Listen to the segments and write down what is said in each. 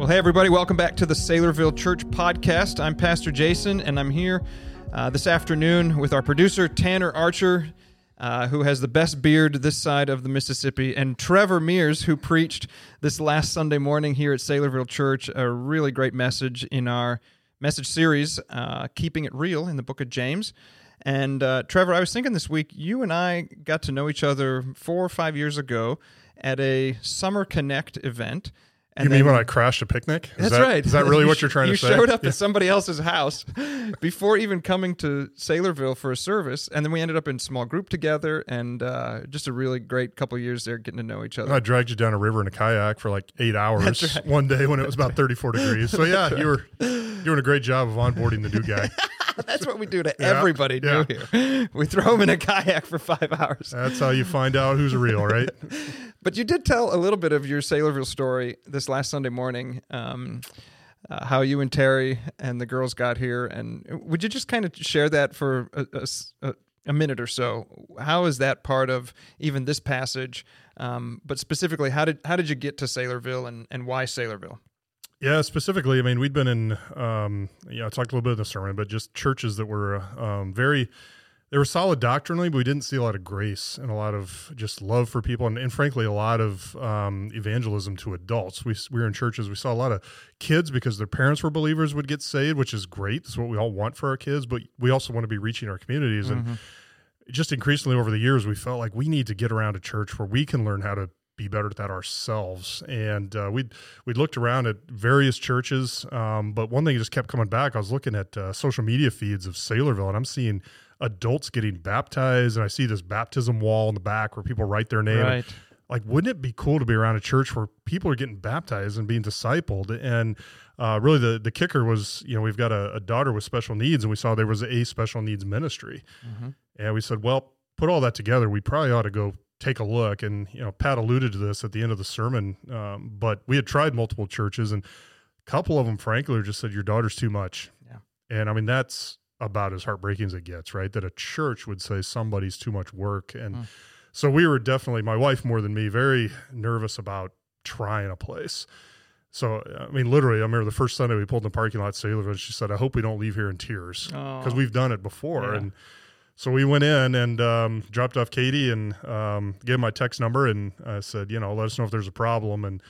Well, hey, everybody, welcome back to the Saylorville Church podcast. I'm Pastor Jason, and I'm here uh, this afternoon with our producer, Tanner Archer, uh, who has the best beard this side of the Mississippi, and Trevor Mears, who preached this last Sunday morning here at Saylorville Church a really great message in our message series, uh, Keeping It Real in the book of James. And uh, Trevor, I was thinking this week, you and I got to know each other four or five years ago at a Summer Connect event. And you mean when I crashed a picnic? Is that's that, right. Is that really what you're trying you to say? You showed up yeah. at somebody else's house before even coming to Saylorville for a service, and then we ended up in small group together, and uh, just a really great couple years there, getting to know each other. I dragged you down a river in a kayak for like eight hours right. one day when it was about 34 degrees. So yeah, right. you were doing a great job of onboarding the new guy. That's what we do to yeah. everybody yeah. new here. We throw them in a kayak for five hours. That's how you find out who's real, right? But you did tell a little bit of your Saylorville story this last Sunday morning. Um, uh, how you and Terry and the girls got here, and would you just kind of share that for a, a, a minute or so? How is that part of even this passage? Um, but specifically, how did how did you get to Saylorville, and and why Saylorville? Yeah, specifically, I mean, we'd been in, um, yeah, I talked a little bit in the sermon, but just churches that were um, very, they were solid doctrinally, but we didn't see a lot of grace and a lot of just love for people, and, and frankly, a lot of um, evangelism to adults. We, we were in churches, we saw a lot of kids because their parents were believers would get saved, which is great. That's what we all want for our kids, but we also want to be reaching our communities. Mm-hmm. And just increasingly over the years, we felt like we need to get around a church where we can learn how to be better at that ourselves. And uh, we we looked around at various churches, um, but one thing just kept coming back. I was looking at uh, social media feeds of Saylorville, and I'm seeing adults getting baptized, and I see this baptism wall in the back where people write their name. Right. Like, wouldn't it be cool to be around a church where people are getting baptized and being discipled? And uh, really, the the kicker was, you know, we've got a, a, daughter with special needs, and we saw there was a special needs ministry, mm-hmm. and we said, well, put all that together, we probably ought to go take a look. And you know, Pat alluded to this at the end of the sermon, um, but we had tried multiple churches, and a couple of them, frankly, just said your daughter's too much. Yeah. And I mean, that's about as heartbreaking as it gets, right? That a church would say somebody's too much work, and mm. so we were definitely, my wife more than me, very nervous about trying a place. So I mean, literally, I remember the first Sunday we pulled in the parking lot, and she said, "I hope we don't leave here in tears because oh. we've done it before." Yeah. And so we went in and um, dropped off Katie and um, gave my text number and I said, you know, let us know if there's a problem. And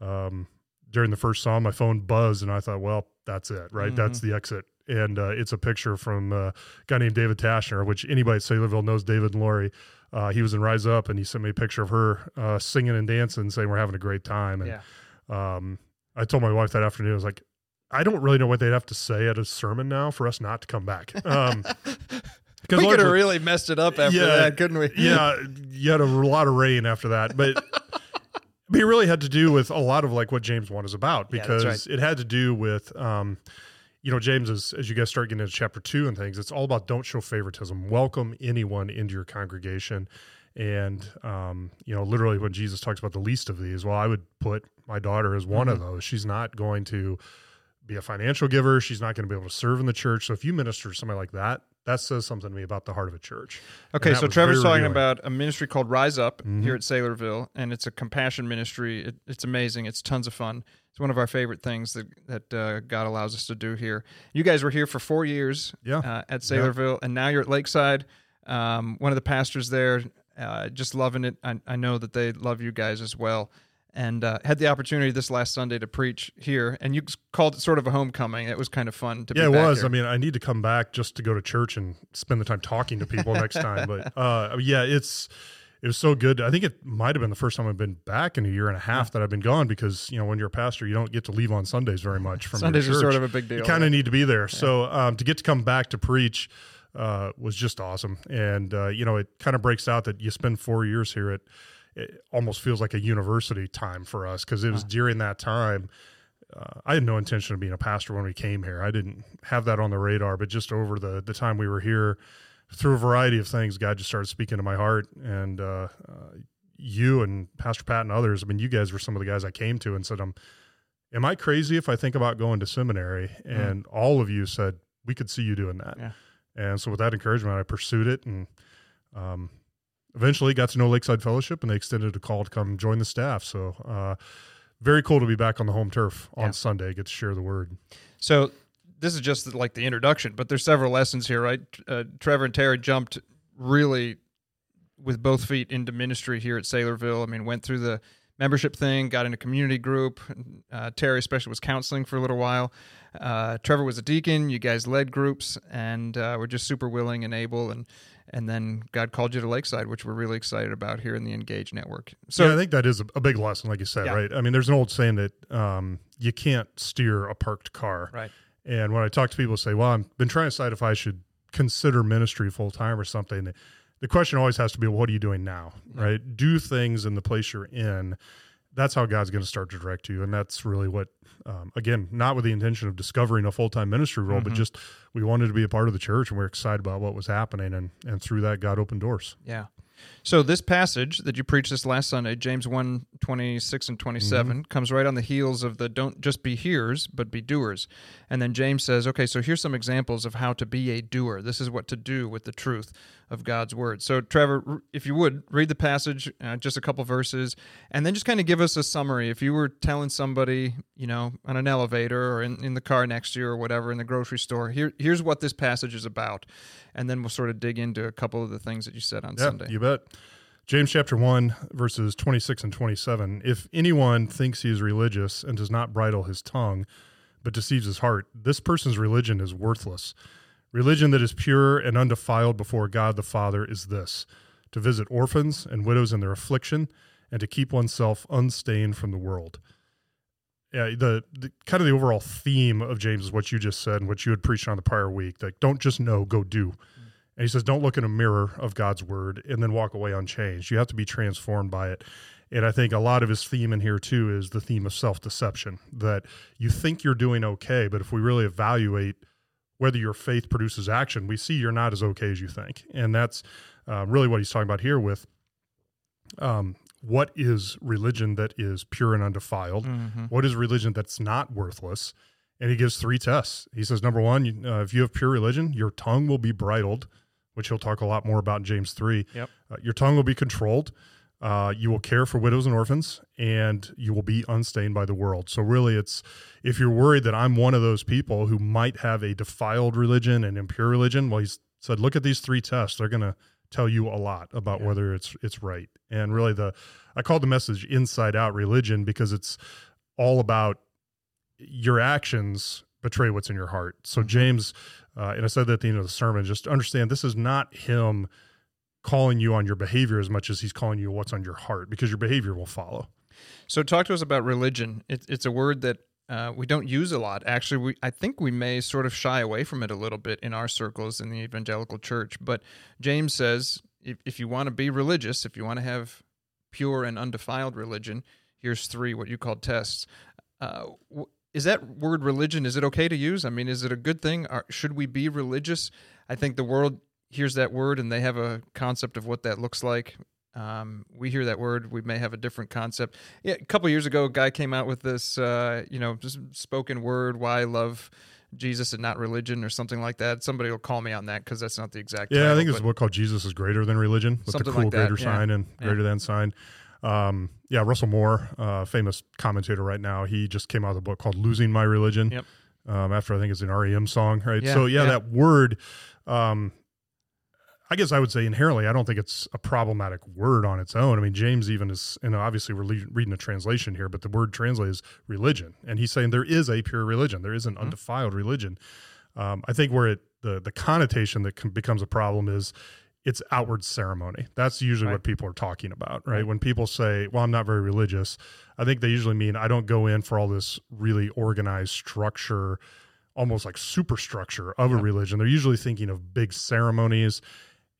um, during the first song, my phone buzzed and I thought, well, that's it, right? Mm-hmm. That's the exit. And uh, it's a picture from uh, a guy named David Tashner, which anybody at Saylorville knows David and Lori. Uh, he was in Rise Up and he sent me a picture of her uh, singing and dancing, saying we're having a great time. And yeah. um, I told my wife that afternoon, I was like, I don't really know what they'd have to say at a sermon now for us not to come back. Um, we could have really messed it up after yeah, that, couldn't we? yeah, you had a lot of rain after that, but it really had to do with a lot of like what James one is about because yeah, right. it had to do with. Um, you know, James, as, as you guys start getting into chapter two and things, it's all about don't show favoritism. Welcome anyone into your congregation. And, um, you know, literally when Jesus talks about the least of these, well, I would put my daughter as one mm-hmm. of those. She's not going to be a financial giver. She's not going to be able to serve in the church. So if you minister to somebody like that, that says something to me about the heart of a church. Okay, so Trevor's talking revealing. about a ministry called Rise Up mm-hmm. here at Saylorville, and it's a compassion ministry. It, it's amazing. It's tons of fun. It's one of our favorite things that that uh, God allows us to do here. You guys were here for four years, yeah. uh, at Saylorville, yeah. and now you're at Lakeside. Um, one of the pastors there, uh, just loving it. I, I know that they love you guys as well and uh, had the opportunity this last Sunday to preach here, and you called it sort of a homecoming. It was kind of fun to. Yeah, it was. Here. I mean, I need to come back just to go to church and spend the time talking to people next time. But uh, yeah, it's it was so good. I think it might have been the first time I've been back in a year and a half that I've been gone because you know when you're a pastor, you don't get to leave on Sundays very much. From Sundays are sort of a big deal. You kind of need to be there. Yeah. So um, to get to come back to preach. Uh, was just awesome, and uh, you know it kind of breaks out that you spend four years here at it almost feels like a university time for us because it was huh. during that time. Uh, I had no intention of being a pastor when we came here. I didn't have that on the radar, but just over the the time we were here, through a variety of things, God just started speaking to my heart. And uh, uh, you and Pastor Pat and others, I mean, you guys were some of the guys I came to and said, "I'm, am I crazy if I think about going to seminary?" Mm. And all of you said we could see you doing that. Yeah. And so with that encouragement, I pursued it and. Um, eventually got to know Lakeside Fellowship and they extended a call to come join the staff. So, uh, very cool to be back on the home turf on Yeah. Sunday. Get to share the word. So this is just like the introduction, but there's several lessons here, right? Uh, Trevor and Terry jumped really with both feet into ministry here at Saylorville. I mean, went through the membership thing, got into community group. Uh, Terry especially was counseling for a little while. Uh, Trevor was a deacon. You guys led groups, and uh, were just super willing and able. And and then God called you to Lakeside, which we're really excited about here in the Engage Network. So yeah, I think that is a, a big lesson, like you said, Yeah. right? I mean, there's an old saying that um, you can't steer a parked car. right, And when I talk to people, who say, "Well, I've been trying to decide if I should consider ministry full time or something," the, question always has to be, well, "What are you doing now?" Right? Do things in the place you're in. That's how God's going to start to direct you, and that's really what, um, again, not with the intention of discovering a full time ministry role, but Mhm. just we wanted to be a part of the church, and we're excited about what was happening, and and through that, God opened doors. Yeah. So this passage that you preached this last Sunday, James 1, 26 and 27, mm-hmm. comes right on the heels of the don't just be hearers, but be doers. And then James says, okay, so here's some examples of how to be a doer. This is what to do with the truth of God's word. So Trevor, if you would, read the passage, uh, just a couple verses, and then just kind of give us a summary. If you were telling somebody, you know, on an elevator or in, in the car next to you or whatever in the grocery store, here, here's what this passage is about. And then we'll sort of dig into a couple of the things that you said on Yeah, Sunday. you bet. James chapter 1, verses 26 and 27. If anyone thinks he is religious and does not bridle his tongue, but deceives his heart, this person's religion is worthless. Religion that is pure and undefiled before God the Father is this to visit orphans and widows in their affliction and to keep oneself unstained from the world. Yeah, the, the kind of the overall theme of James is what you just said and what you had preached on the prior week. Like, don't just know, go do. And he says, don't look in a mirror of God's word and then walk away unchanged. You have to be transformed by it. And I think a lot of his theme in here too is the theme of self deception that you think you're doing okay, but if we really evaluate whether your faith produces action, we see you're not as okay as you think. And that's uh, really what he's talking about here with um, what is religion that is pure and undefiled? Mhm. What is religion that's not worthless? And he gives three tests. He says, number one, you- uh, if you have pure religion, your tongue will be bridled, which he'll talk a lot more about in James 3. Yep. Uh, your tongue will be controlled. Uh, you will care for widows and orphans, and you will be unstained by the world. So, really, it's if you're worried that I'm one of those people who might have a defiled religion and impure religion, well, he's said, look at these three tests. They're going to tell you a lot about Yeah. whether it's it's right. And really, the I called the message "Inside Out Religion" because it's all about your actions betray what's in your heart. So Mhm. James, uh, and I said that at the end of the sermon, just understand this is not him calling you on your behavior as much as he's calling you what's on your heart, because your behavior will follow. So, talk to us about religion. It, it's a word that uh, we don't use a lot. Actually, we I think we may sort of shy away from it a little bit in our circles in the evangelical church. But James says, if, if you want to be religious, if you want to have pure and undefiled religion, here's three what you call tests. Uh, is that word religion? Is it okay to use? I mean, is it a good thing? Should we be religious? I think the world hears that word and they have a concept of what that looks like. Um, we hear that word, we may have a different concept. Yeah, a couple years ago, a guy came out with this, uh, you know, just spoken word, why I love Jesus and not religion or something like that. Somebody will call me on that because that's not the exact. Yeah, I think there's a book called Jesus is Greater Than Religion with the cool like greater yeah. sign and Yeah. greater than sign. Um, yeah, Russell Moore, uh, famous commentator right now, he just came out with a book called Losing My Religion. Yep. Um, after I think it's an REM song, right? Yeah, so yeah, yeah. that word, um, I guess I would say inherently, I don't think it's a problematic word on its own. I mean, James even is, and obviously we're le- reading a translation here, but the word translated is religion, and he's saying there is a pure religion, there is an Mhm. undefiled religion. Um, I think where it the the connotation that can, becomes a problem is it's outward ceremony. That's usually Right. what people are talking about, right? Right. When people say, "Well, I'm not very religious," I think they usually mean I don't go in for all this really organized structure, almost like superstructure of a religion. They're usually thinking of big ceremonies.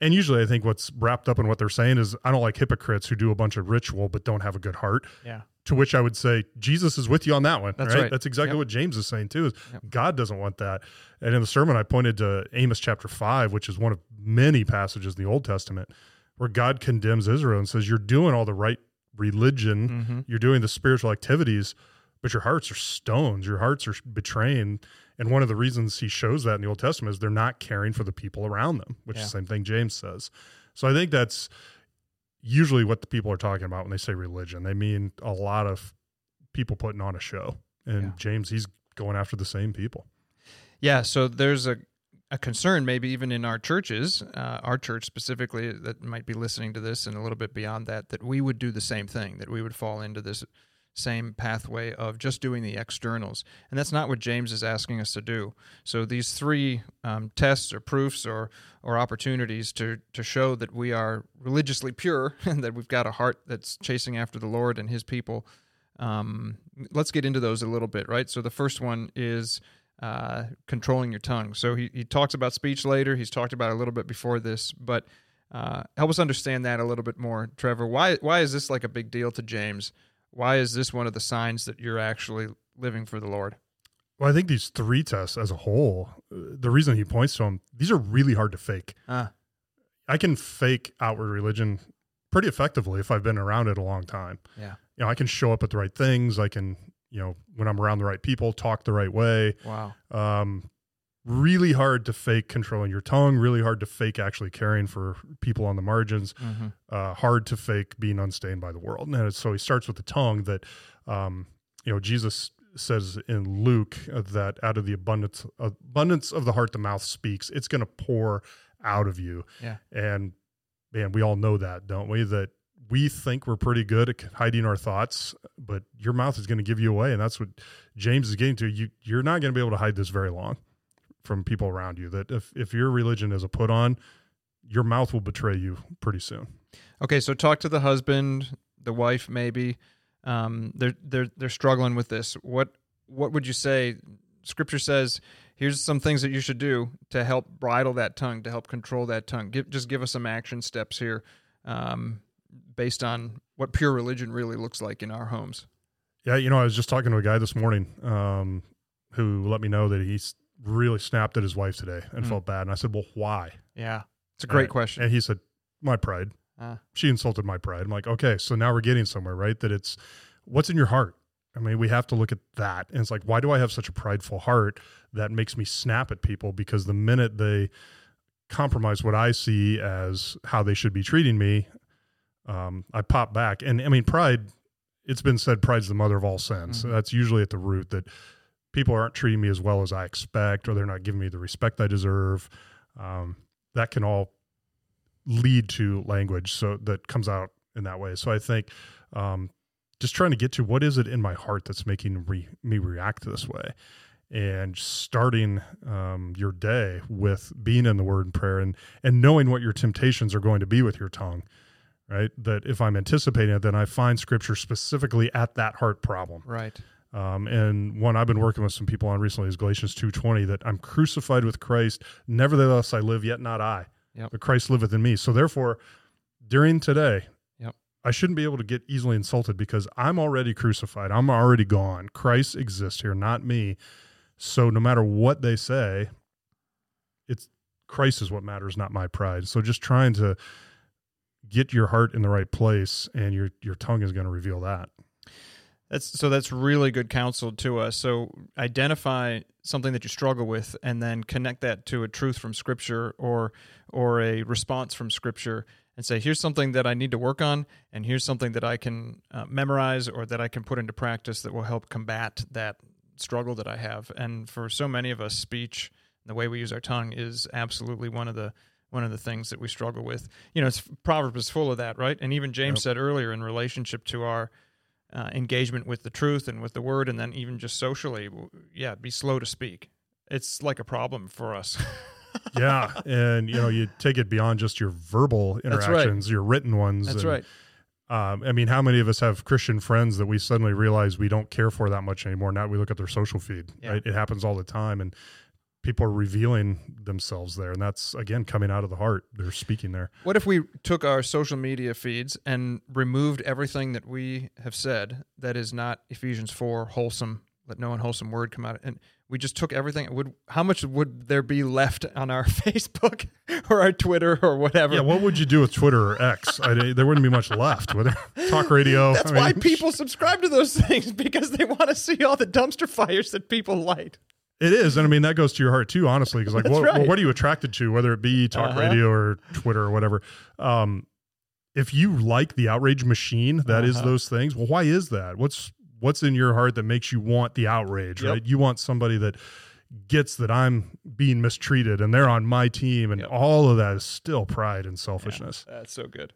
And usually, I think what's wrapped up in what they're saying is, I don't like hypocrites who do a bunch of ritual but don't have a good heart. Yeah. To which I would say, Jesus is with you on that one. That's right? right. That's exactly Yep. what James is saying too. Is Yep. God doesn't want that. And in the sermon, I pointed to Amos chapter five, which is one of many passages in the Old Testament where God condemns Israel and says, "You're doing all the right religion, Mhm. you're doing the spiritual activities, but your hearts are stones. Your hearts are betraying." And one of the reasons he shows that in the Old Testament is they're not caring for the people around them, which is the same thing James says. So I think that's usually what the people are talking about when they say religion. They mean a lot of people putting on a show. And Yeah. James, he's going after the same people. Yeah, so there's a a concern, maybe even in our churches, uh, our church specifically, that might be listening to this, and a little bit beyond that, that we would do the same thing, that we would fall into this same pathway of just doing the externals, and that's not what James is asking us to do. So these three um, tests or proofs or or opportunities to to show that we are religiously pure and that we've got a heart that's chasing after the Lord and His people. Um, let's get into those a little bit, right? So the first one is uh, controlling your tongue. So he, he talks about speech later. He's talked about a little bit before this, but uh, help us understand that a little bit more, Trevor. Why why is this like a big deal to James? Why is this one of the signs that you're actually living for the Lord? Well, I think these three tests as a whole, uh, the reason he points to them, these are really hard to fake. Ah, I can fake outward religion pretty effectively if I've been around it a long time. yeah. You know, I can show up at the right things. I can, you know, when I'm around the right people, talk the right way. Wow. Um, really hard to fake controlling your tongue. Really hard to fake actually caring for people on the margins. hmm Uh, hard to fake being unstained by the world. And so he starts with the tongue that, um, you know, Jesus says in Luke that out of the abundance abundance of the heart, the mouth speaks. It's going to pour out of you. Yeah. And man, we all know that, don't we? That we think we're pretty good at hiding our thoughts, but your mouth is going to give you away, and that's what James is getting to. You you're not going to be able to hide this very long from people around you. That if if your religion is a put on, your mouth will betray you pretty soon. Okay, so talk to the husband, the wife, maybe. Um, they're they're they're struggling with this. What what would you say? Scripture says, here's some things that you should do to help bridle that tongue, to help control that tongue. Give, just give us some action steps here, um, based on what pure religion really looks like in our homes. Yeah, you know, I was just talking to a guy this morning um, who let me know that he's really snapped at his wife today and Mm. felt bad. And I said, "Well, why?" Yeah, it's a great And- question. And he said, "My pride." Ah. She insulted my pride. I'm like, okay, so now we're getting somewhere, right? That it's what's in your heart. I mean, we have to look at that. And it's like, why do I have such a prideful heart that makes me snap at people? Because the minute they compromise what I see as how they should be treating me, um, I pop back. And I mean, pride, it's been said pride's the mother of all sins. Mhm. That's usually at the root that people aren't treating me as well as I expect, or they're not giving me the respect I deserve. Um, that can all lead to language so that comes out in that way. So I think um, just trying to get to what is it in my heart that's making re- me react this way, and starting um, your day with being in the Word and prayer, and and knowing what your temptations are going to be with your tongue. Right, that if I'm anticipating it, then I find Scripture specifically at that heart problem. right. Um, and one I've been working with some people on recently is Galatians two twenty that I'm crucified with Christ. Nevertheless, I live, yet not I, Yep. but Christ liveth in me. So therefore, during today, Yep. I shouldn't be able to get easily insulted because I'm already crucified. I'm already gone. Christ exists here, not me. So no matter what they say, it's Christ is what matters, not my pride. So just trying to get your heart in the right place, and your your tongue is going to reveal that. That's so that's really good counsel to us. So identify something that you struggle with and then connect that to a truth from scripture or or a response from scripture and say here's something that I need to work on and here's something that I can uh, memorize or that I can put into practice that will help combat that struggle that I have. And for so many of us speech the way we use our tongue is absolutely one of the one of the things that we struggle with. You know, it's Proverbs is full of that, right? And even James Yep. said earlier in relationship to our uh, engagement with the truth and with the word, and then even just socially, yeah, be slow to speak. It's like a problem for us. yeah and you know you take it beyond just your verbal That's right. interactions your written ones That's and, right. um, i mean how many of us have christian friends that we suddenly realize we don't care for that much anymore now we look at their social feed Yeah. right it happens all the time and people are revealing themselves there and that's again coming out of the heart they're speaking there What if we took our social media feeds and removed everything that we have said that is not Ephesians four wholesome? Let no unwholesome word come out, and we just took everything. Would how much would there be left on our Facebook or our Twitter or whatever? yeah what would you do with twitter or x I, there wouldn't be much left would there talk radio That's I why mean, people subscribe to those things because they want to see all the dumpster fires that people light. It is, and I mean that goes to your heart too, honestly. Because like, what, right. what are you attracted to, whether it be talk Uh-huh. radio or Twitter or whatever? Um, if you like the outrage machine, that is Uh-huh. those things. Well, why is that? What's what's in your heart that makes you want the outrage, Yep. right? You want somebody that gets that I'm being mistreated and they're on my team, and Yep. all of that is still pride and selfishness. That's so good.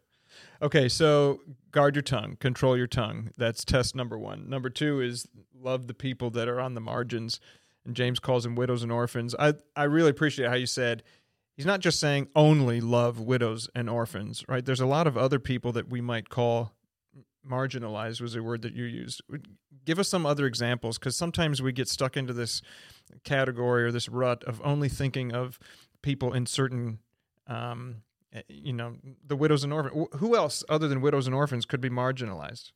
Okay, so guard your tongue, control your tongue. That's test number one. Number two is love the people that are on the margins. And James calls them widows and orphans. I, I really appreciate how you said he's not just saying only love widows and orphans, right? There's a lot of other people that we might call marginalized, was a word that you used. Give us some other examples because sometimes we get stuck into this category or this rut of only thinking of people in certain um, uh, you know the widows and orphans who else other than widows and orphans could be marginalized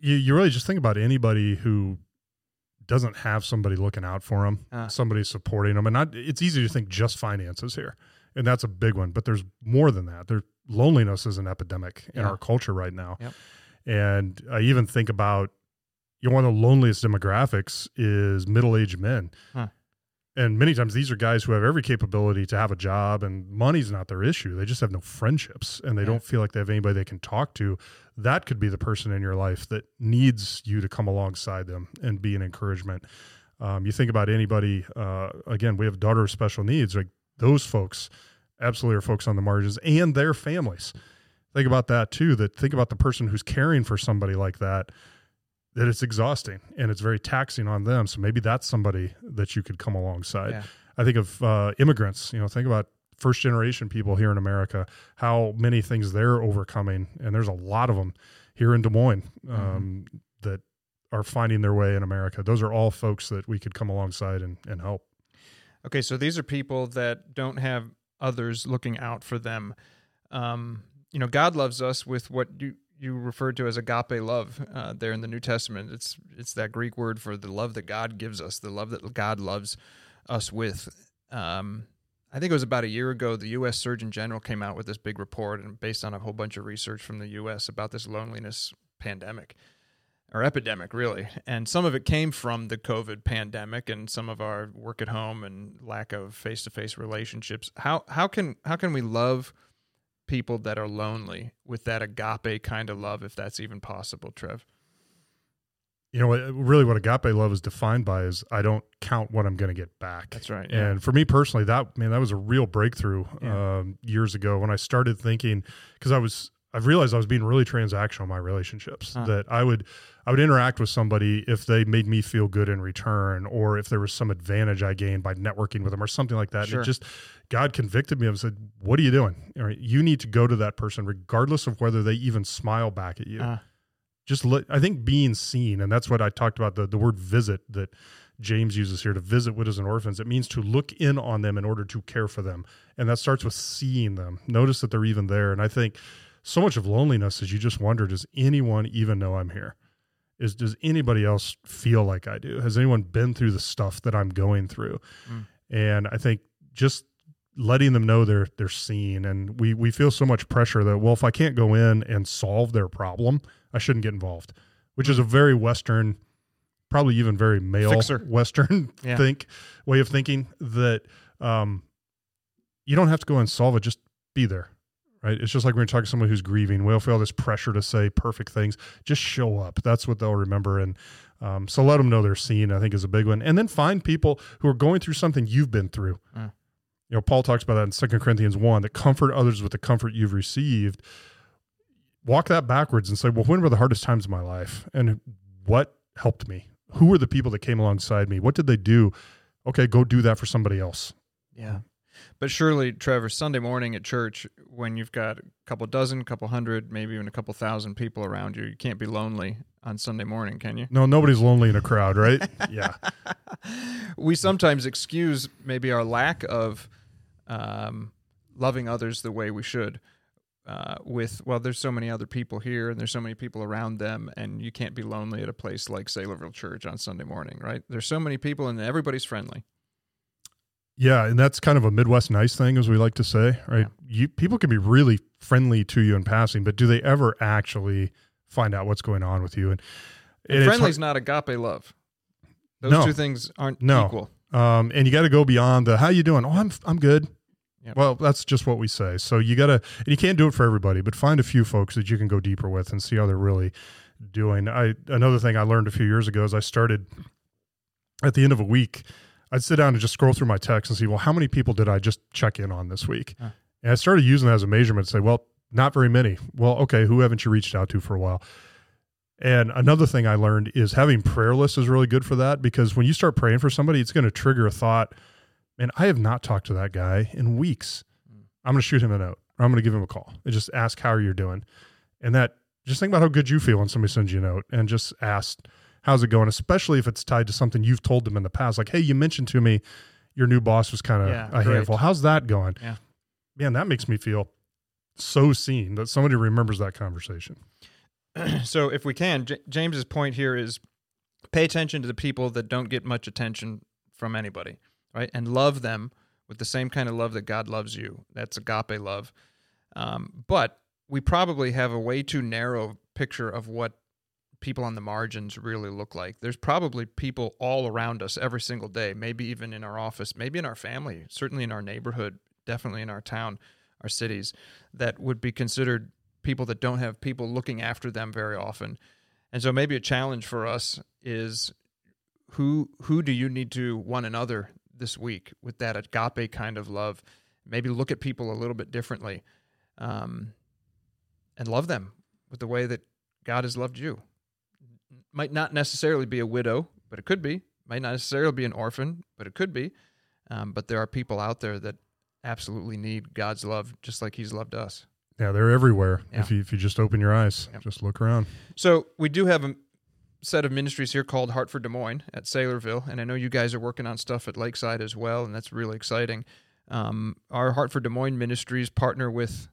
You, you really just think about anybody who doesn't have somebody looking out for them, Ah. somebody supporting them, and not. It's easy to think just finances here, and that's a big one. But there's more than that. There, loneliness is an epidemic in Yeah. our culture right now, Yep. and I even think about you know one of the loneliest demographics is middle-aged men. Huh. And many times these are guys who have every capability to have a job and money's not their issue. They just have no friendships and they Yeah. don't feel like they have anybody they can talk to. That could be the person in your life that needs you to come alongside them and be an encouragement. Um, you think about anybody, uh, again, we have daughter with special needs, like those folks absolutely are folks on the margins and their families. Think about that too. That think about the person who's caring for somebody like that, that it's exhausting and it's very taxing on them. So maybe that's somebody that you could come alongside. Yeah. I think of uh, immigrants. You know, think about first generation people here in America, how many things they're overcoming, and there's a lot of them here in Des Moines um, that are finding their way in America. Those are all folks that we could come alongside and, and help. okay so these are people that don't have others looking out for them um, you know god loves us with what you you referred to as agape love uh, there in the new testament it's it's that greek word for the love that god gives us the love that god loves us with um, I think it was about a year ago, the U.S. Surgeon General came out with this big report, and based on a whole bunch of research from the U.S. about this loneliness pandemic or epidemic, really. And some of it came from the COVID pandemic and some of our work at home and lack of face to face relationships. How how can how can we love people that are lonely with that agape kind of love, if that's even possible, Trev? You know, really what agape love is defined by is I don't count what I'm going to get back. That's right. yeah. And for me personally, that man, that was a real breakthrough Yeah. um, years ago when I started thinking because I was I realized I was being really transactional in my relationships. Huh. That I would I would interact with somebody if they made me feel good in return, or if there was some advantage I gained by networking with them, or something like that. And it just God convicted me and said, "What are you doing? All right, you need to go to that person, regardless of whether they even smile back at you." Uh, just let I think being seen, and that's what I talked about the the word visit that James uses here to visit widows and orphans. It means to look in on them in order to care for them, and that starts with seeing them. Notice that they're even there, and I think so much of loneliness is you just wonder: Does anyone even know I'm here? Is does anybody else feel like I do? Has anyone been through the stuff that I'm going through? Mm. And I think just letting them know they're they're seen and we we feel so much pressure that well if I can't go in and solve their problem I shouldn't get involved which is a very western probably even very male Fixer. western Yeah. think way of thinking that um you don't have to go and solve it just be there right? It's just like when you're talking to someone who's grieving we all feel this pressure to say perfect things. Just show up. That's what they'll remember. And um, so let them know they're seen i think is a big one. And then find people who are going through something you've been through. Mm. you know paul talks about that in 2 corinthians 1 that comfort others with the comfort you've received. Walk that backwards and say well when were the hardest times of my life? And what helped me? Who were the people that came alongside me? What did they do? Okay go do that for somebody else. Yeah. But surely, Trevor, Sunday morning at church, when you've got a couple dozen, a couple hundred, maybe even a couple thousand people around you, you can't be lonely on Sunday morning, can you? no nobody's lonely in a crowd right yeah we sometimes excuse maybe our lack of um, loving others the way we should. Uh, with well, there's so many other people here, and there's so many people around them, and you can't be lonely at a place like Saylorville Church on Sunday morning, right? There's so many people, and everybody's friendly. Yeah, and that's kind of a Midwest nice thing, as we like to say, right? Yeah. You people can be really friendly to you in passing, but do they ever actually find out what's going on with you? And, And and it's friendly's not agape love. Those No. two things aren't No. equal. um, and you got to go beyond the "How you doing?" Oh, I'm I'm good. Yep. Well, that's just what we say. So you got to, and you can't do it for everybody, but find a few folks that you can go deeper with and see how they're really doing. I another thing I learned a few years ago is I started at the end of a week. I'd sit down and just scroll through my text and see, well, how many people did I just check in on this week? Huh. And I started using that as a measurement to say, well, not very many. Well, okay, who haven't you reached out to for a while? And another thing I learned is having prayer lists is really good for that because when you start praying for somebody, it's going to trigger a thought, man, I have not talked to that guy in weeks. Hmm. I'm going to shoot him a note. Or I'm going to give him a call and just ask how you're doing. And that, just think about how good you feel when somebody sends you a note and just ask, how's it going? Especially if it's tied to something you've told them in the past. Like, hey, you mentioned to me your new boss was kind of Yeah, a great. handful. How's that going? Yeah. Man, that makes me feel so seen that somebody remembers that conversation. so if we can, J- James's point here is pay attention to the people that don't get much attention from anybody, right? And love them with the same kind of love that God loves you. That's agape love. Um, but we probably have a way too narrow picture of what people on the margins really look like. There's probably people all around us every single day, maybe even in our office, maybe in our family, certainly in our neighborhood, definitely in our town, our cities, that would be considered people that don't have people looking after them very often. And so maybe a challenge for us is who who do you need to one another this week with that agape kind of love? Maybe look at people a little bit differently, um, and love them with the way that God has loved you. Might not necessarily be a widow, but it could be. Might not necessarily be an orphan, but it could be. Um, but there are people out there that absolutely need God's love, just like He's loved us. Yeah, they're everywhere. Yeah. If you if you just open your eyes, just look around. So we do have a set of ministries here called Heart for Des Moines at Saylorville, and I know you guys are working on stuff at Lakeside as well, and that's really exciting. Um, our Heart for Des Moines ministries partner with.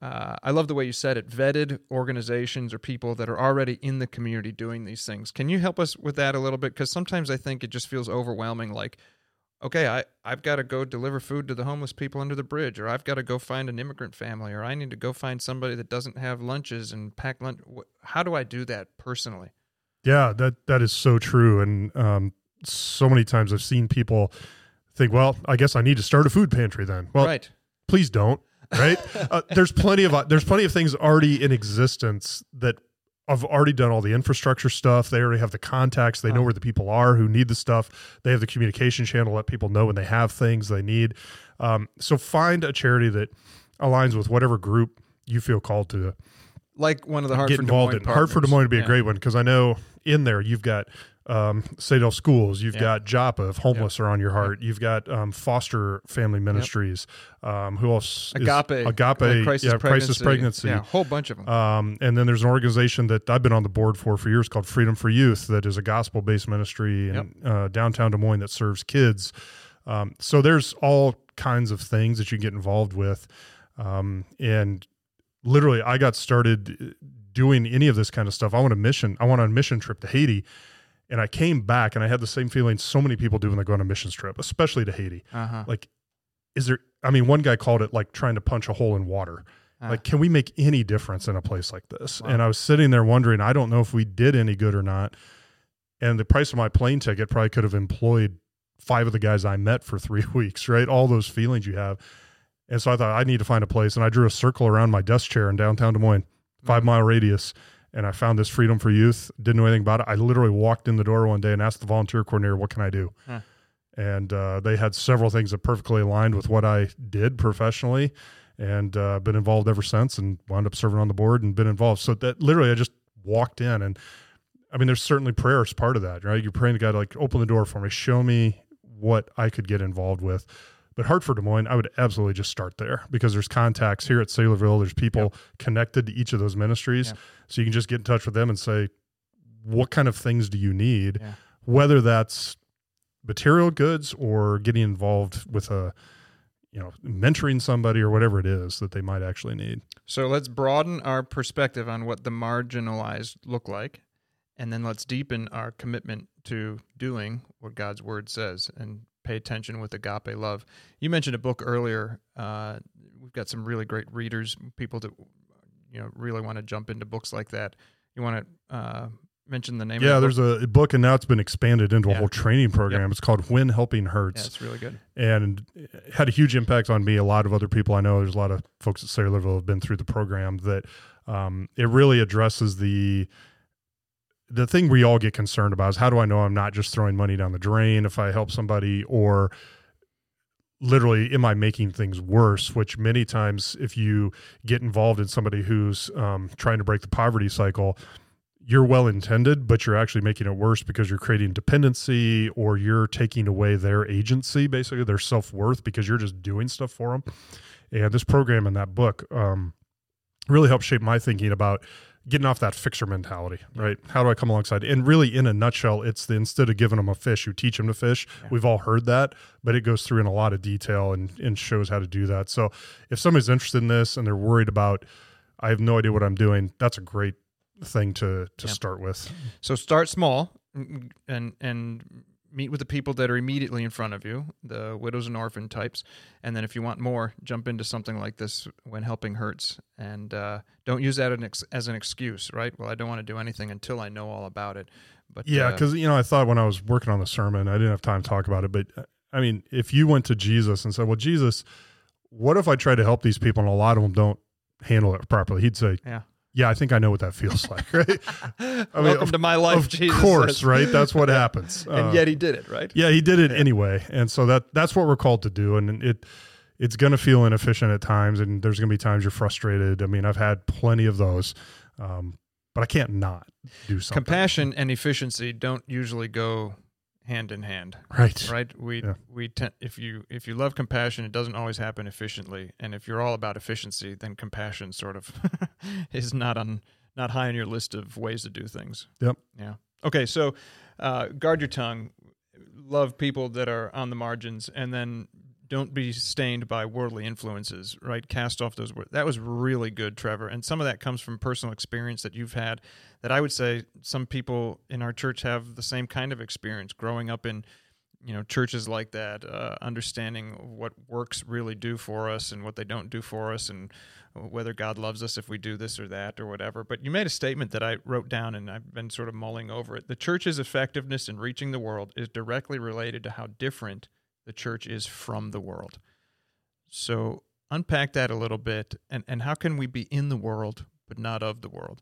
Uh, I love the way you said it. Vetted organizations or people that are already in the community doing these things. Can you help us with that a little bit? Because sometimes I think it just feels overwhelming. Like, okay, I, I've got to go deliver food to the homeless people under the bridge, or I've got to go find an immigrant family, or I need to go find somebody that doesn't have lunches and pack lunch. How do I do that personally? Yeah, that that is so true. And um, so many times I've seen people think, well, I guess I need to start a food pantry then. Well, right. please don't. Right? uh, there's plenty of uh, there's plenty of things already in existence that have already done all the infrastructure stuff. They already have the contacts. They know where the people are who need the stuff. They have the communication channel. Let people know when they have things they need. Um, so find a charity that aligns with whatever group you feel called to Like one of the get Heart for Des involved Moines in. Heart for Des. Moines would be a great one because I know in there you've got um, Schools, you've Yeah. got Joppa if homeless are on your heart, you've got um, Foster Family Ministries. Um, who else? is- Agape, Agape, like crisis yeah, pregnancy. crisis pregnancy. Yeah, a whole bunch of them. Um, and then there's an organization that I've been on the board for for years called Freedom for Youth that is a gospel based ministry in uh, downtown Des Moines that serves kids. Um, so there's all kinds of things that you can get involved with. Um, and literally, I got started uh, doing any of this kind of stuff. I went a mission. I went on a mission trip to Haiti. And I came back and I had the same feeling so many people do when they go on a missions trip, especially to Haiti. uh-huh. Like, is there, I mean, one guy called it like trying to punch a hole in water Ah. like can we make any difference in a place like this Wow. and i was sitting there wondering i don't know if we did any good or not and the price of my plane ticket probably could have employed five of the guys i met for three weeks right all those feelings you have and so i thought i need to find a place and i drew a circle around my desk chair in downtown des moines five Mhm. mile radius and i found this freedom for youth didn't know anything about it i literally walked in the door one day and asked the volunteer coordinator what can i do Huh. and uh, they had several things that perfectly aligned with what i did professionally and uh, been involved ever since and wound up serving on the board and been involved. So that literally I just walked in and I mean, there's certainly prayer as part of that, right? You're praying to God, like, open the door for me, show me what I could get involved with. But Heart for, Des Moines, I would absolutely just start there because there's contacts here at Saylorville. There's people connected to each of those ministries. Yep. So you can just get in touch with them and say, what kind of things do you need? Yeah. Whether that's material goods or getting involved with a, you know, mentoring somebody or whatever it is that they might actually need. So let's broaden our perspective on what the marginalized look like, and then let's deepen our commitment to doing what God's word says and pay attention with agape love. You mentioned a book earlier. Uh, we've got some really great readers, people that you know really want to jump into books like that. You want to uh, mention the name? Yeah, of the there's book? a book, and now it's been expanded into a whole training program. It's called When Helping Hurts. yeah, it's really good. and it had a huge impact on me. A lot of other people I know, there's a lot of folks at Saylorville have been through the program that um, it really addresses the the thing we all get concerned about is how do I know I'm not just throwing money down the drain if I help somebody or literally am I making things worse? Which many times, if you get involved in somebody who's um, trying to break the poverty cycle, you're well intended, but you're actually making it worse because you're creating dependency or you're taking away their agency, basically their self worth, because you're just doing stuff for them. And this program and that book um, really helped shape my thinking about getting off that fixer mentality, right? How do I come alongside? And really, in a nutshell, it's the instead of giving them a fish, you teach them to fish. Yeah. We've all heard that, but it goes through in a lot of detail and, and shows how to do that. So if somebody's interested in this and they're worried about, I have no idea what I'm doing, that's a great thing to to yeah. start with. So start small mm, mm, and and meet with the people that are immediately in front of you, the widows and orphan types, and then if you want more, jump into something like this when helping hurts, and uh, don't use that as an excuse, right? Well, I don't want to do anything until I know all about it. But yeah, because uh, you know, I thought when I was working on the sermon, I didn't have time to talk about it, but uh, I mean, if you went to Jesus and said, "Well, Jesus, what if I try to help these people and a lot of them don't handle it properly?" He'd say, "Yeah." Yeah, I think I know what that feels like, right? I Welcome of, to my life, of Jesus course, says. right? That's what happens. and uh, yet he did it, right? Yeah, he did it yeah. anyway, and so that that's what we're called to do, and it it's going to feel inefficient at times, and there's going to be times you're frustrated. I mean, I've had plenty of those, um, but I can't not do something. Compassion and efficiency don't usually go hand in hand. Right. Right. We yeah. we tend if you if you love compassion, it doesn't always happen efficiently, and if you're all about efficiency, then compassion sort of is not on not high on your list of ways to do things. Yep. Yeah. Okay. So, uh, guard your tongue. Love people that are on the margins, and then don't be stained by worldly influences, right? Cast off those words. That was really good, Trevor. And some of that comes from personal experience that you've had that I would say some people in our church have the same kind of experience growing up in you know churches like that uh, understanding what works really do for us and what they don't do for us and whether god loves us if we do this or that or whatever but you made a statement that i wrote down and i've been sort of mulling over it the church's effectiveness in reaching the world is directly related to how different the church is from the world. So unpack that a little bit and, and how can we be in the world but not of the world?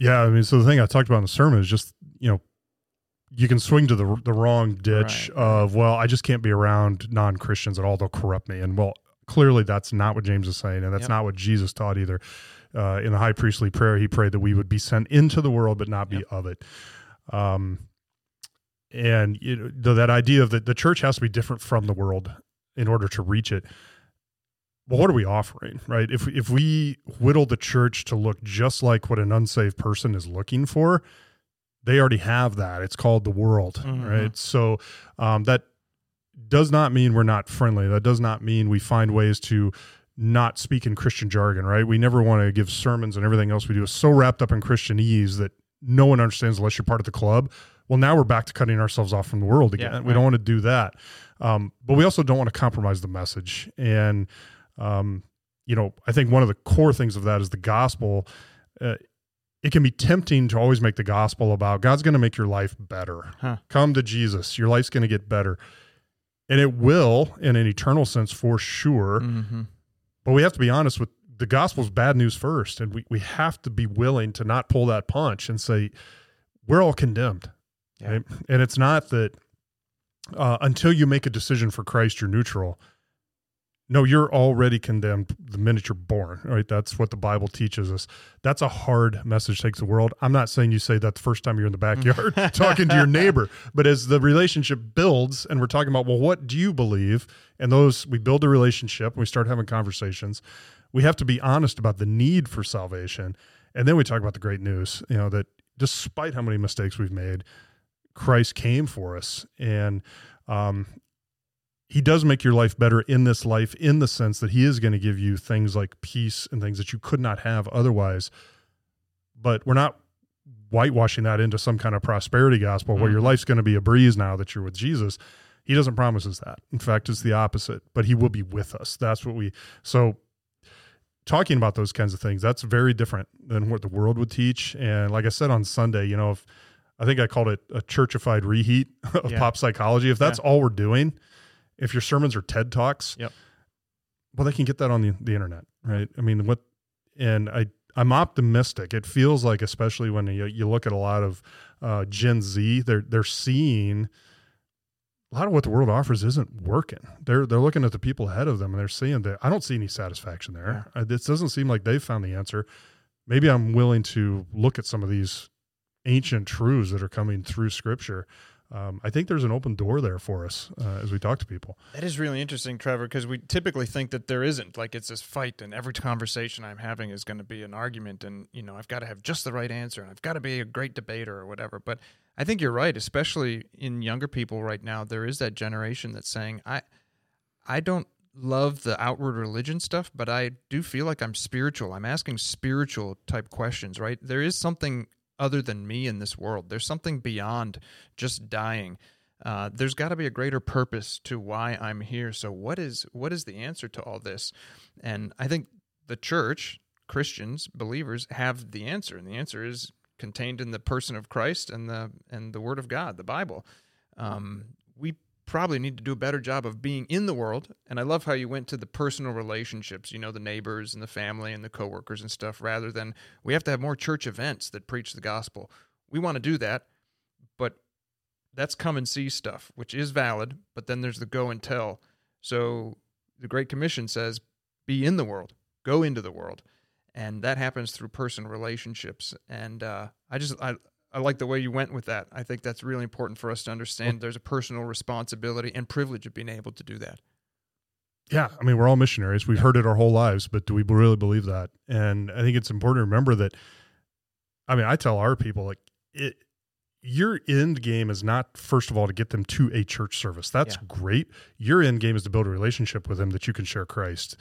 Yeah, I mean, so the thing I talked about in the sermon is just, you know, you can swing to the the wrong ditch right. of, well, I just can't be around non-Christians at all, they'll corrupt me. And well, clearly that's not what James is saying and that's yep. not what Jesus taught either. Uh, in the high priestly prayer, he prayed that we would be sent into the world but not be yep. of it. Um, and you know, that idea of that the church has to be different from the world in order to reach it. Well what are we offering right? If if we whittle the church to look just like what an unsaved person is looking for they already have that. It's called the world mm-hmm. right? So um, that does not mean we're not friendly. That does not mean we find ways to not speak in christian jargon right? We never want to give sermons and everything else we do is so wrapped up in christianese that no one understands unless you're part of the club well, now we're back to cutting ourselves off from the world again. Yeah, we right. don't want to do that. Um, but we also don't want to compromise the message. And, um, you know, I think one of the core things of that is the gospel. Uh, it can be tempting to always make the gospel about God's going to make your life better. Huh. Come to Jesus. Your life's going to get better. And it will in an eternal sense for sure. Mm-hmm. But we have to be honest with the gospel's bad news first. And we, we have to be willing to not pull that punch and say, we're all condemned. Yeah. Right? And it's not that uh, until you make a decision for Christ, you're neutral. No, you're already condemned the minute you're born, right? That's what the Bible teaches us. That's a hard message takes the world. I'm not saying you say that the first time you're in the backyard talking to your neighbor, but as the relationship builds and we're talking about, well, what do you believe? And those, we build a relationship, and we start having conversations. We have to be honest about the need for salvation. And then we talk about the great news, you know, that despite how many mistakes we've made, Christ came for us. And um, he does make your life better in this life in the sense that he is going to give you things like peace and things that you could not have otherwise. But we're not whitewashing that into some kind of prosperity gospel mm-hmm. where your mm-hmm. life's going to be a breeze now that you're with Jesus. He doesn't promise us that. In fact, it's the opposite, but he will be with us. That's what we, so talking about those kinds of things, that's very different than what the world would teach. And like I said on Sunday, you know, if, I think I called it a churchified reheat of yeah. pop psychology. If that's yeah. all we're doing, if your sermons are TED Talks, yep. well, they can get that on the, the internet, right? I mean, what, and I, I'm optimistic. It feels like, especially when you, you look at a lot of uh, Gen Z, they're they're seeing a lot of what the world offers isn't working. They're they're looking at the people ahead of them and they're seeing that I don't see any satisfaction there. Yeah. Uh, this doesn't seem like they've found the answer. Maybe I'm willing to look at some of these ancient truths that are coming through Scripture um, I think there's an open door there for us uh, as we talk to people. That is really interesting, Trevor, because we typically think that there isn't. Like it's this fight, and every conversation I'm having is going to be an argument, and you know I've got to have just the right answer, and I've got to be a great debater or whatever. But I think you're right, especially in younger people right now. There is that generation that's saying, "I, I don't love the outward religion stuff, but I do feel like I'm spiritual. I'm asking spiritual type questions, right? There is something other than me in this world. There's something beyond just dying. Uh, there's got to be a greater purpose to why I'm here. So what is what is the answer to all this? And I think the church, Christians, believers have the answer, and the answer is contained in the person of Christ and the and the Word of God, the Bible. Um, probably need to do a better job of being in the world. And I love how you went to the personal relationships, you know, the neighbors and the family and the coworkers and stuff, rather than we have to have more church events that preach the gospel. We want to do that, but that's come and see stuff, which is valid, but then there's the go and tell. So the Great Commission says, be in the world, go into the world. And that happens through personal relationships. And uh, I just, I, I like the way you went with that. I think that's really important for us to understand. There's a personal responsibility and privilege of being able to do that. Yeah, I mean, we're all missionaries. We've yeah. heard it our whole lives, but do we really believe that? And I think it's important to remember that. I mean, I tell our people like it. Your end game is not first of all to get them to a church service. That's yeah. great. Your end game is to build a relationship with them that you can share Christ.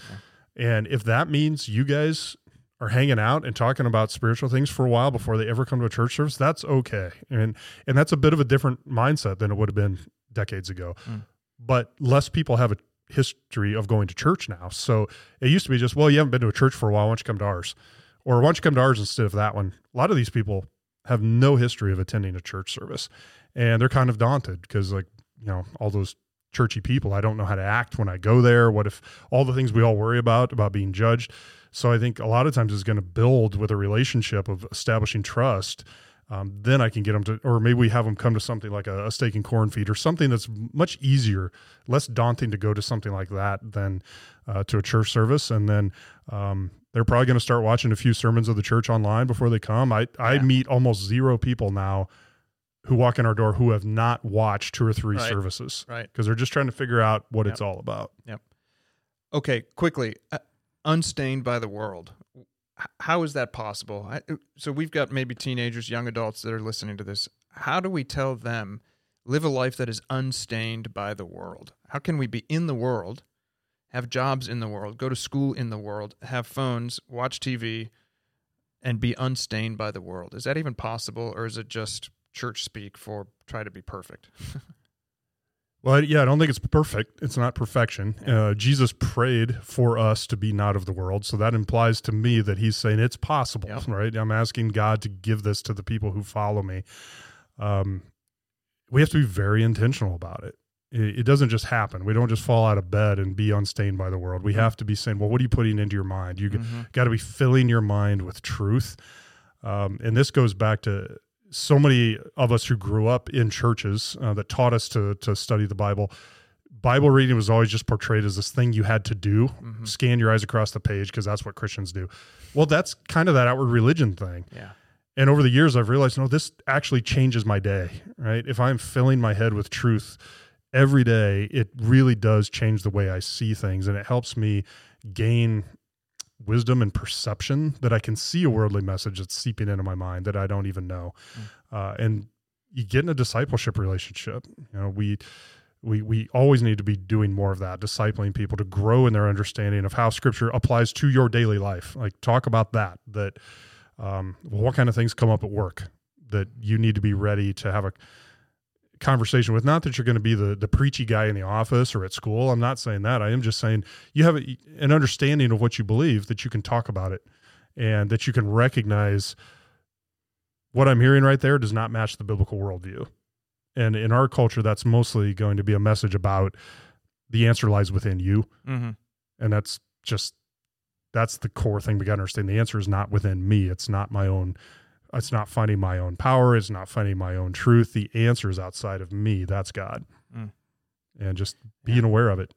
Yeah. And if that means you guys are hanging out and talking about spiritual things for a while before they ever come to a church service, that's okay. And and that's a bit of a different mindset than it would have been decades ago. Mm. But less people have a history of going to church now. So it used to be just, well, you haven't been to a church for a while, why don't you come to ours? Or why don't you come to ours instead of that one? A lot of these people have no history of attending a church service. And they're kind of daunted because like, you know, all those churchy people, I don't know how to act when I go there. What if all the things we all worry about about being judged? So I think a lot of times is going to build with a relationship of establishing trust. Um, then I can get them to, or maybe we have them come to something like a, a steak and corn feed or something that's much easier, less daunting to go to something like that than uh, to a church service. And then um, they're probably going to start watching a few sermons of the church online before they come. I, I meet almost zero people now who walk in our door who have not watched two or three right. services. Right. Because they're just trying to figure out what yep. it's all about. Yep. Okay, quickly. Uh, unstained by the world. How is that possible? I, uh, so we've got maybe teenagers, young adults that are listening to this. How do we tell them live a life that is unstained by the world? How can we be in the world, have jobs in the world, go to school in the world, have phones, watch TV, and be unstained by the world? Is that even possible, or is it just church speak for try to be perfect? Well, yeah, I don't think it's perfect. It's not perfection. Uh, Jesus prayed for us to be not of the world. So that implies to me that he's saying it's possible, yep. right? I'm asking God to give this to the people who follow me. Um, we have to be very intentional about it. it. It doesn't just happen. We don't just fall out of bed and be unstained by the world. We mm-hmm. have to be saying, well, what are you putting into your mind? You mm-hmm. got to be filling your mind with truth. Um, and this goes back to so many of us who grew up in churches uh, that taught us to to study the Bible, Bible reading was always just portrayed as this thing you had to do, mm-hmm. scan your eyes across the page because that's what Christians do. Well, that's kind of that outward religion thing. Yeah. And over the years, I've realized, no, this actually changes my day, right? If I'm filling my head with truth every day, it really does change the way I see things and it helps me gain wisdom and perception that I can see a worldly message that's seeping into my mind that I don't even know. Mm. Uh, and you get in a discipleship relationship. You know, we we we always need to be doing more of that, discipling people to grow in their understanding of how Scripture applies to your daily life. Like talk about that. That um, what kind of things come up at work that you need to be ready to have a conversation with. Not that you're going to be the the preachy guy in the office or at school. I'm not saying that. I am just saying you have a, an understanding of what you believe that you can talk about it and that you can recognize what I'm hearing right there does not match the biblical worldview. And in our culture, that's mostly going to be a message about the answer lies within you. Mm-hmm. And that's just that's the core thing we got to understand. The answer is not within me. It's not my own. It's not finding my own power. It's not finding my own truth. The answer is outside of me. That's God, Mm. and just being aware of it.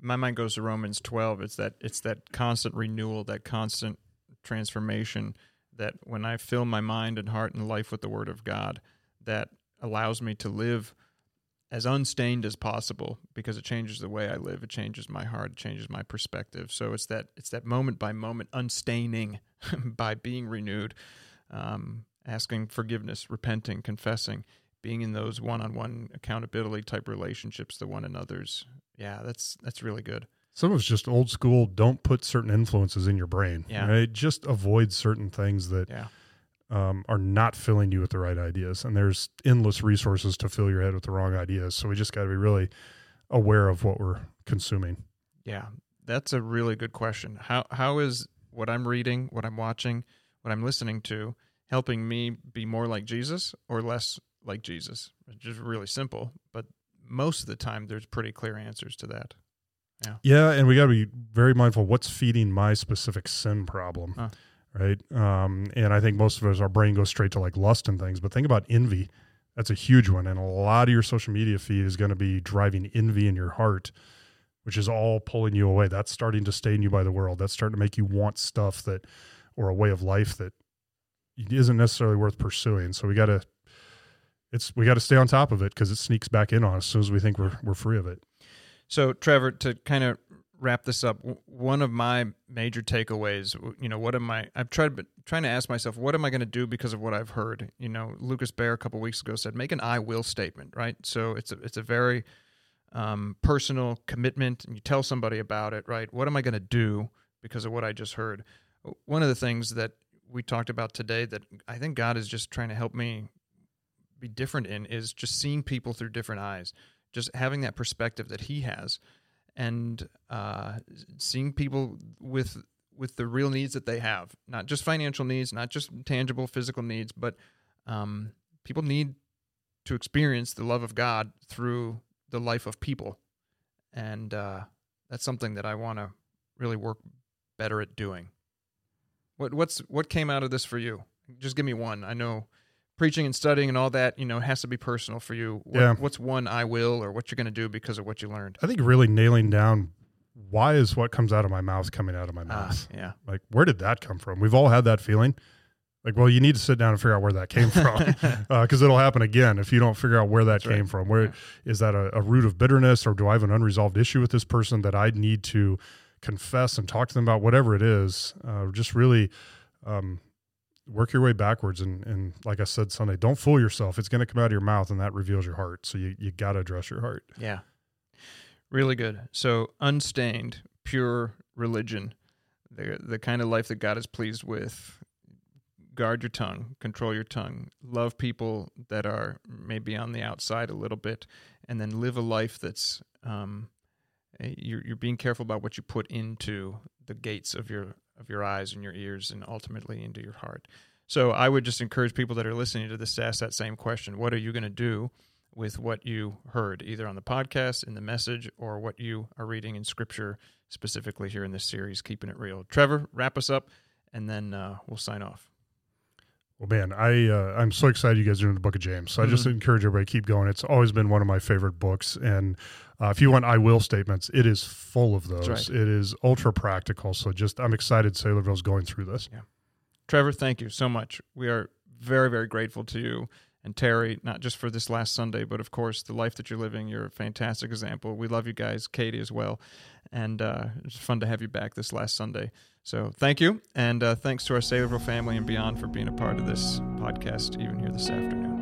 my mind goes to Romans 12. It's that it's that constant renewal, that constant transformation that when I fill my mind and heart and life with the word of God, that allows me to live as unstained as possible because it changes the way I live, it changes my heart, it changes my perspective. So it's that it's that moment by moment unstaining by being renewed, um, asking forgiveness, repenting, confessing, being in those one-on-one accountability type relationships to one another's yeah, that's that's really good. Some of it's just old school. Don't put certain influences in your brain. Yeah. Right. Just avoid certain things that Yeah. um, are not filling you with the right ideas. And there's endless resources to fill your head with the wrong ideas. So we just got to be really aware of what we're consuming. Yeah. That's a really good question. How how is what I'm reading, what I'm watching, what I'm listening to helping me be more like Jesus or less like Jesus? It's just really simple, but most of the time there's pretty clear answers to that. Yeah, Yeah, and we got to be very mindful what's feeding my specific sin problem, Huh. right? Um, and I think most of us, our brain goes straight to like lust and things. But think about envy. That's a huge one, and a lot of your social media feed is going to be driving envy in your heart, which is all pulling you away. That's starting to stain you by the world. That's starting to make you want stuff that, or a way of life that isn't necessarily worth pursuing. So we got to. It's we got to stay on top of it because it sneaks back in on us as soon as we think we're we're free of it. So, Trevor, to kind of wrap this up, one of my major takeaways, you know, what am I? I've tried trying to ask myself, what am I going to do because of what I've heard? You know, Lucas Bear a couple weeks ago said, make an "I will" statement, right? So it's a it's a very um, personal commitment, and you tell somebody about it, right? What am I going to do because of what I just heard? One of the things that we talked about today that I think God is just trying to help me be different in is just seeing people through different eyes just having that perspective that he has and uh, seeing people with with the real needs that they have not just financial needs not just tangible physical needs but um, people need to experience the love of god through the life of people. And uh, that's something that i want to really work better at doing what what's what came out of this for you just give me one i know preaching and studying and all that, you know, has to be personal for you. What, Yeah. What's one I will or what you're going to do because of what you learned? I think really nailing down why is what comes out of my mouth coming out of my Ah, mouth? yeah. Like, where did that come from? We've all had that feeling. Like, well, you need to sit down and figure out where that came from because it'll happen again if you don't figure out where that That's right. came from. Where is that a, a root of bitterness or do I have an unresolved issue with this person that I need to confess and talk to them about? Whatever it is, uh, just really um, work your way backwards. And, and like I said Sunday, don't fool yourself. It's going to come out of your mouth and that reveals your heart. So you, you got to address your heart. Yeah. Really good. So unstained, pure religion, the the kind of life that God is pleased with. Guard your tongue, control your tongue, love people that are maybe on the outside a little bit, and then live a life that's um, you're you're being careful about what you put into the gates of your of your eyes and your ears, and ultimately into your heart. So I would just encourage people that are listening to this to ask that same question: What are you going to do with what you heard, either on the podcast, in the message, or what you are reading in Scripture, specifically here in this series, Keeping It Real? Trevor, wrap us up, and then uh, we'll sign off. Well, man, I uh, I'm so excited you guys are doing the Book of James. So I just encourage everybody to keep going. It's always been one of my favorite books, and uh, if you want I will statements, it is full of those. right. It is ultra practical. So just I'm excited Saylorville's going through this. Yeah. Trevor, thank you so much. We are very, very grateful to you and Terry, not just for this last Sunday, but of course the life that you're living. You're a fantastic example. We love you guys, Katie as well, and uh, it's fun to have you back this last Sunday. So thank you, and uh, thanks to our Saylorville family and beyond for being a part of this podcast, even here this afternoon.